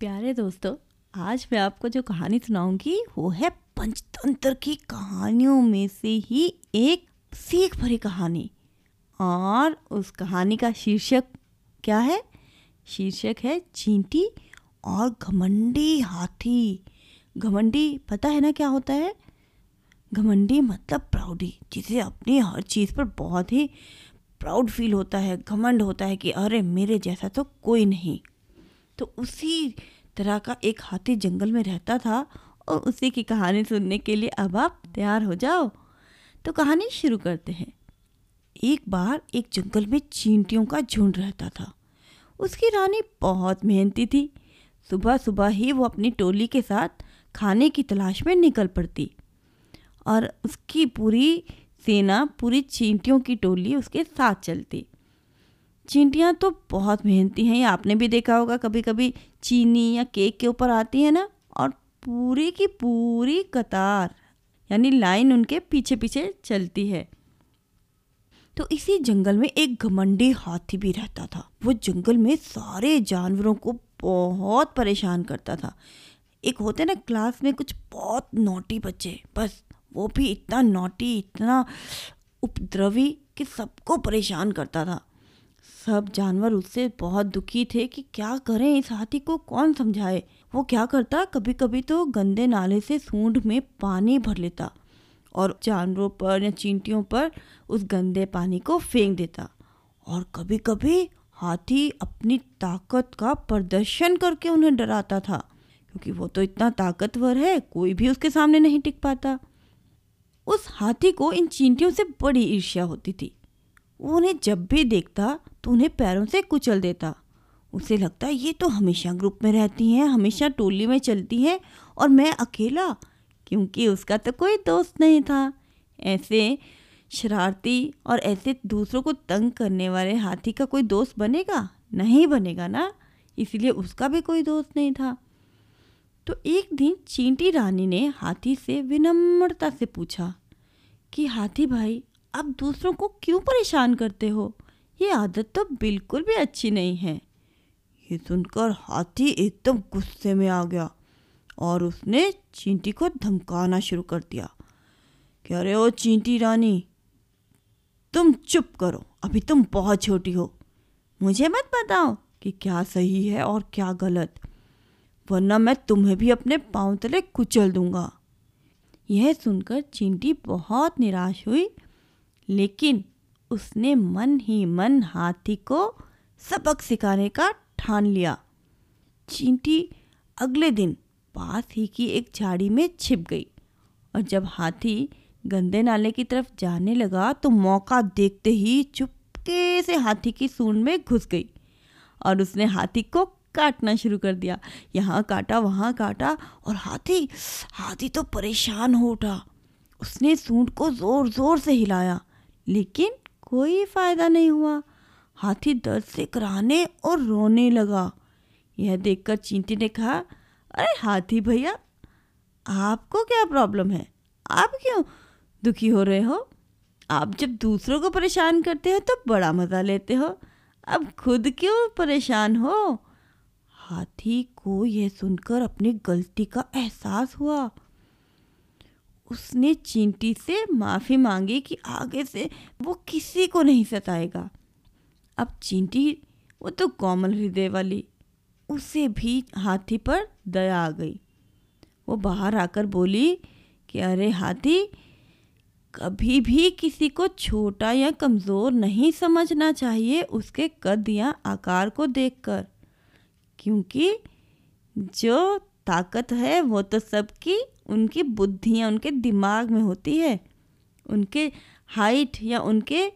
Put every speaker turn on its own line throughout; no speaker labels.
प्यारे दोस्तों, आज मैं आपको जो कहानी सुनाऊँगी, वो है पंचतंत्र की कहानियों में से ही एक सीख भरी कहानी। और उस कहानी का शीर्षक क्या है? शीर्षक है चींटी और घमंडी हाथी। घमंडी, पता है ना क्या होता है? घमंडी मतलब प्राउडी जिसे अपनी हर चीज़ पर बहुत ही प्राउड फील होता है, घमंड होता है कि अरे मेरे जैसा तो कोई नहीं। तो उसी तरह का एक हाथी जंगल में रहता था और उसी की कहानी सुनने के लिए अब आप तैयार हो जाओ। तो कहानी शुरू करते हैं। एक बार एक जंगल में चींटियों का झुंड रहता था। उसकी रानी बहुत मेहनती थी। सुबह सुबह ही वो अपनी टोली के साथ खाने की तलाश में निकल पड़ती और उसकी पूरी सेना, पूरी चींटियों की टोली उसके साथ चलती। चींटियाँ तो बहुत मेहनती हैं, ये आपने भी देखा होगा कभी कभी चीनी या केक के ऊपर आती है ना, और पूरी की पूरी कतार, यानी लाइन उनके पीछे पीछे चलती है। तो इसी जंगल में एक घमंडी हाथी भी रहता था। वो जंगल में सारे जानवरों को बहुत परेशान करता था। एक होते ना, क्लास में कुछ बहुत नोटी बच्चे, बस वो भी इतना नोटी, इतना उपद्रवी कि सबको परेशान करता था। सब जानवर उससे बहुत दुखी थे कि क्या करें, इस हाथी को कौन समझाए? वो क्या करता? कभी कभी तो गंदे नाले से सूंड में पानी भर लेता और जानवरों पर या चींटियों पर उस गंदे पानी को फेंक देता और कभी कभी हाथी अपनी ताकत का प्रदर्शन करके उन्हें डराता था, क्योंकि वो तो इतना ताकतवर है, कोई भी उसके सामने नहीं टिक पाता। उस हाथी को इन चींटियों से बड़ी ईर्ष्या होती थी। वो उन्हें जब भी देखता तो उन्हें पैरों से कुचल देता। उसे लगता, ये तो हमेशा ग्रुप में रहती हैं, हमेशा टोली में चलती हैं, और मैं अकेला, क्योंकि उसका तो कोई दोस्त नहीं था। ऐसे शरारती और ऐसे दूसरों को तंग करने वाले हाथी का कोई दोस्त बनेगा? नहीं बनेगा ना? इसलिए उसका भी कोई दोस्त नहीं था। तो एक दिन चींटी रानी ने हाथी से विनम्रता से पूछा कि, हाथी भाई आप दूसरों को क्यों परेशान करते हो? ये आदत तो बिल्कुल भी अच्छी नहीं है। ये सुनकर हाथी एकदम गुस्से में आ गया और उसने चींटी को धमकाना शुरू कर दिया। कि अरे ओ चींटी रानी? तुम चुप करो। अभी तुम बहुत छोटी हो। मुझे मत बताओ कि क्या सही है और क्या गलत, वरना मैं तुम्हें भी अपने पाँव तले कुचल दूँगा। यह सुनकर चिंटी बहुत निराश हुई लेकिन उसने मन ही मन हाथी को सबक सिखाने का ठान लिया। चींटी अगले दिन पास ही की एक झाड़ी में छिप गई और जब हाथी गंदे नाले की तरफ़ जाने लगा तो मौका देखते ही चुपके से हाथी की सूंड में घुस गई और उसने हाथी को काटना शुरू कर दिया। यहाँ काटा, वहाँ काटा और हाथी हाथी तो परेशान हो उठा। उसने सूंड को ज़ोर ज़ोर से हिलाया। लेकिन कोई फ़ायदा नहीं हुआ। हाथी दर्द से कराने और रोने लगा। यह देखकर चींटी ने कहा, अरे हाथी भैया, आपको क्या प्रॉब्लम है? आप क्यों दुखी हो रहे हो? आप जब दूसरों को परेशान करते हो तो बड़ा मज़ा लेते हो। अब खुद क्यों परेशान हो? हाथी को यह सुनकर अपनी गलती का एहसास हुआ। उसने चींटी से माफ़ी मांगी कि आगे से वो किसी को नहीं सताएगा। अब चींटी, वो तो कोमल हृदय वाली, उसे भी हाथी पर दया आ गई। वो बाहर आकर बोली कि अरे हाथी, कभी भी किसी को छोटा या कमज़ोर नहीं समझना चाहिए उसके कद या आकार को देखकर, क्योंकि जो ताकत है, वो तो सबकी, उनकी बुद्धियाँ उनके दिमाग में होती है। उनके हाइट या उनके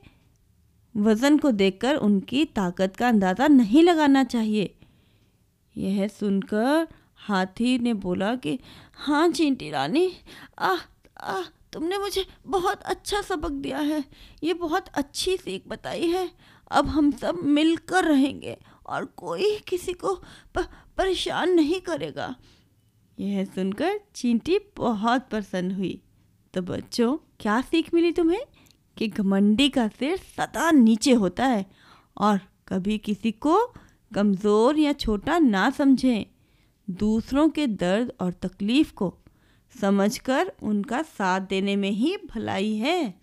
वज़न को देखकर उनकी ताकत का अंदाज़ा नहीं लगाना चाहिए। यह सुनकर हाथी ने बोला कि हाँ चींटी रानी, आह आह, तुमने मुझे बहुत अच्छा सबक दिया है। ये बहुत अच्छी सीख बताई है। अब हम सब मिलकर रहेंगे और कोई किसी को परेशान नहीं करेगा। यह सुनकर चींटी बहुत प्रसन्न हुई। तो बच्चों, क्या सीख मिली तुम्हें कि घमंडी का सिर सदा नीचे होता है और कभी किसी को कमज़ोर या छोटा ना समझें। दूसरों के दर्द और तकलीफ़ को समझकर उनका साथ देने में ही भलाई है।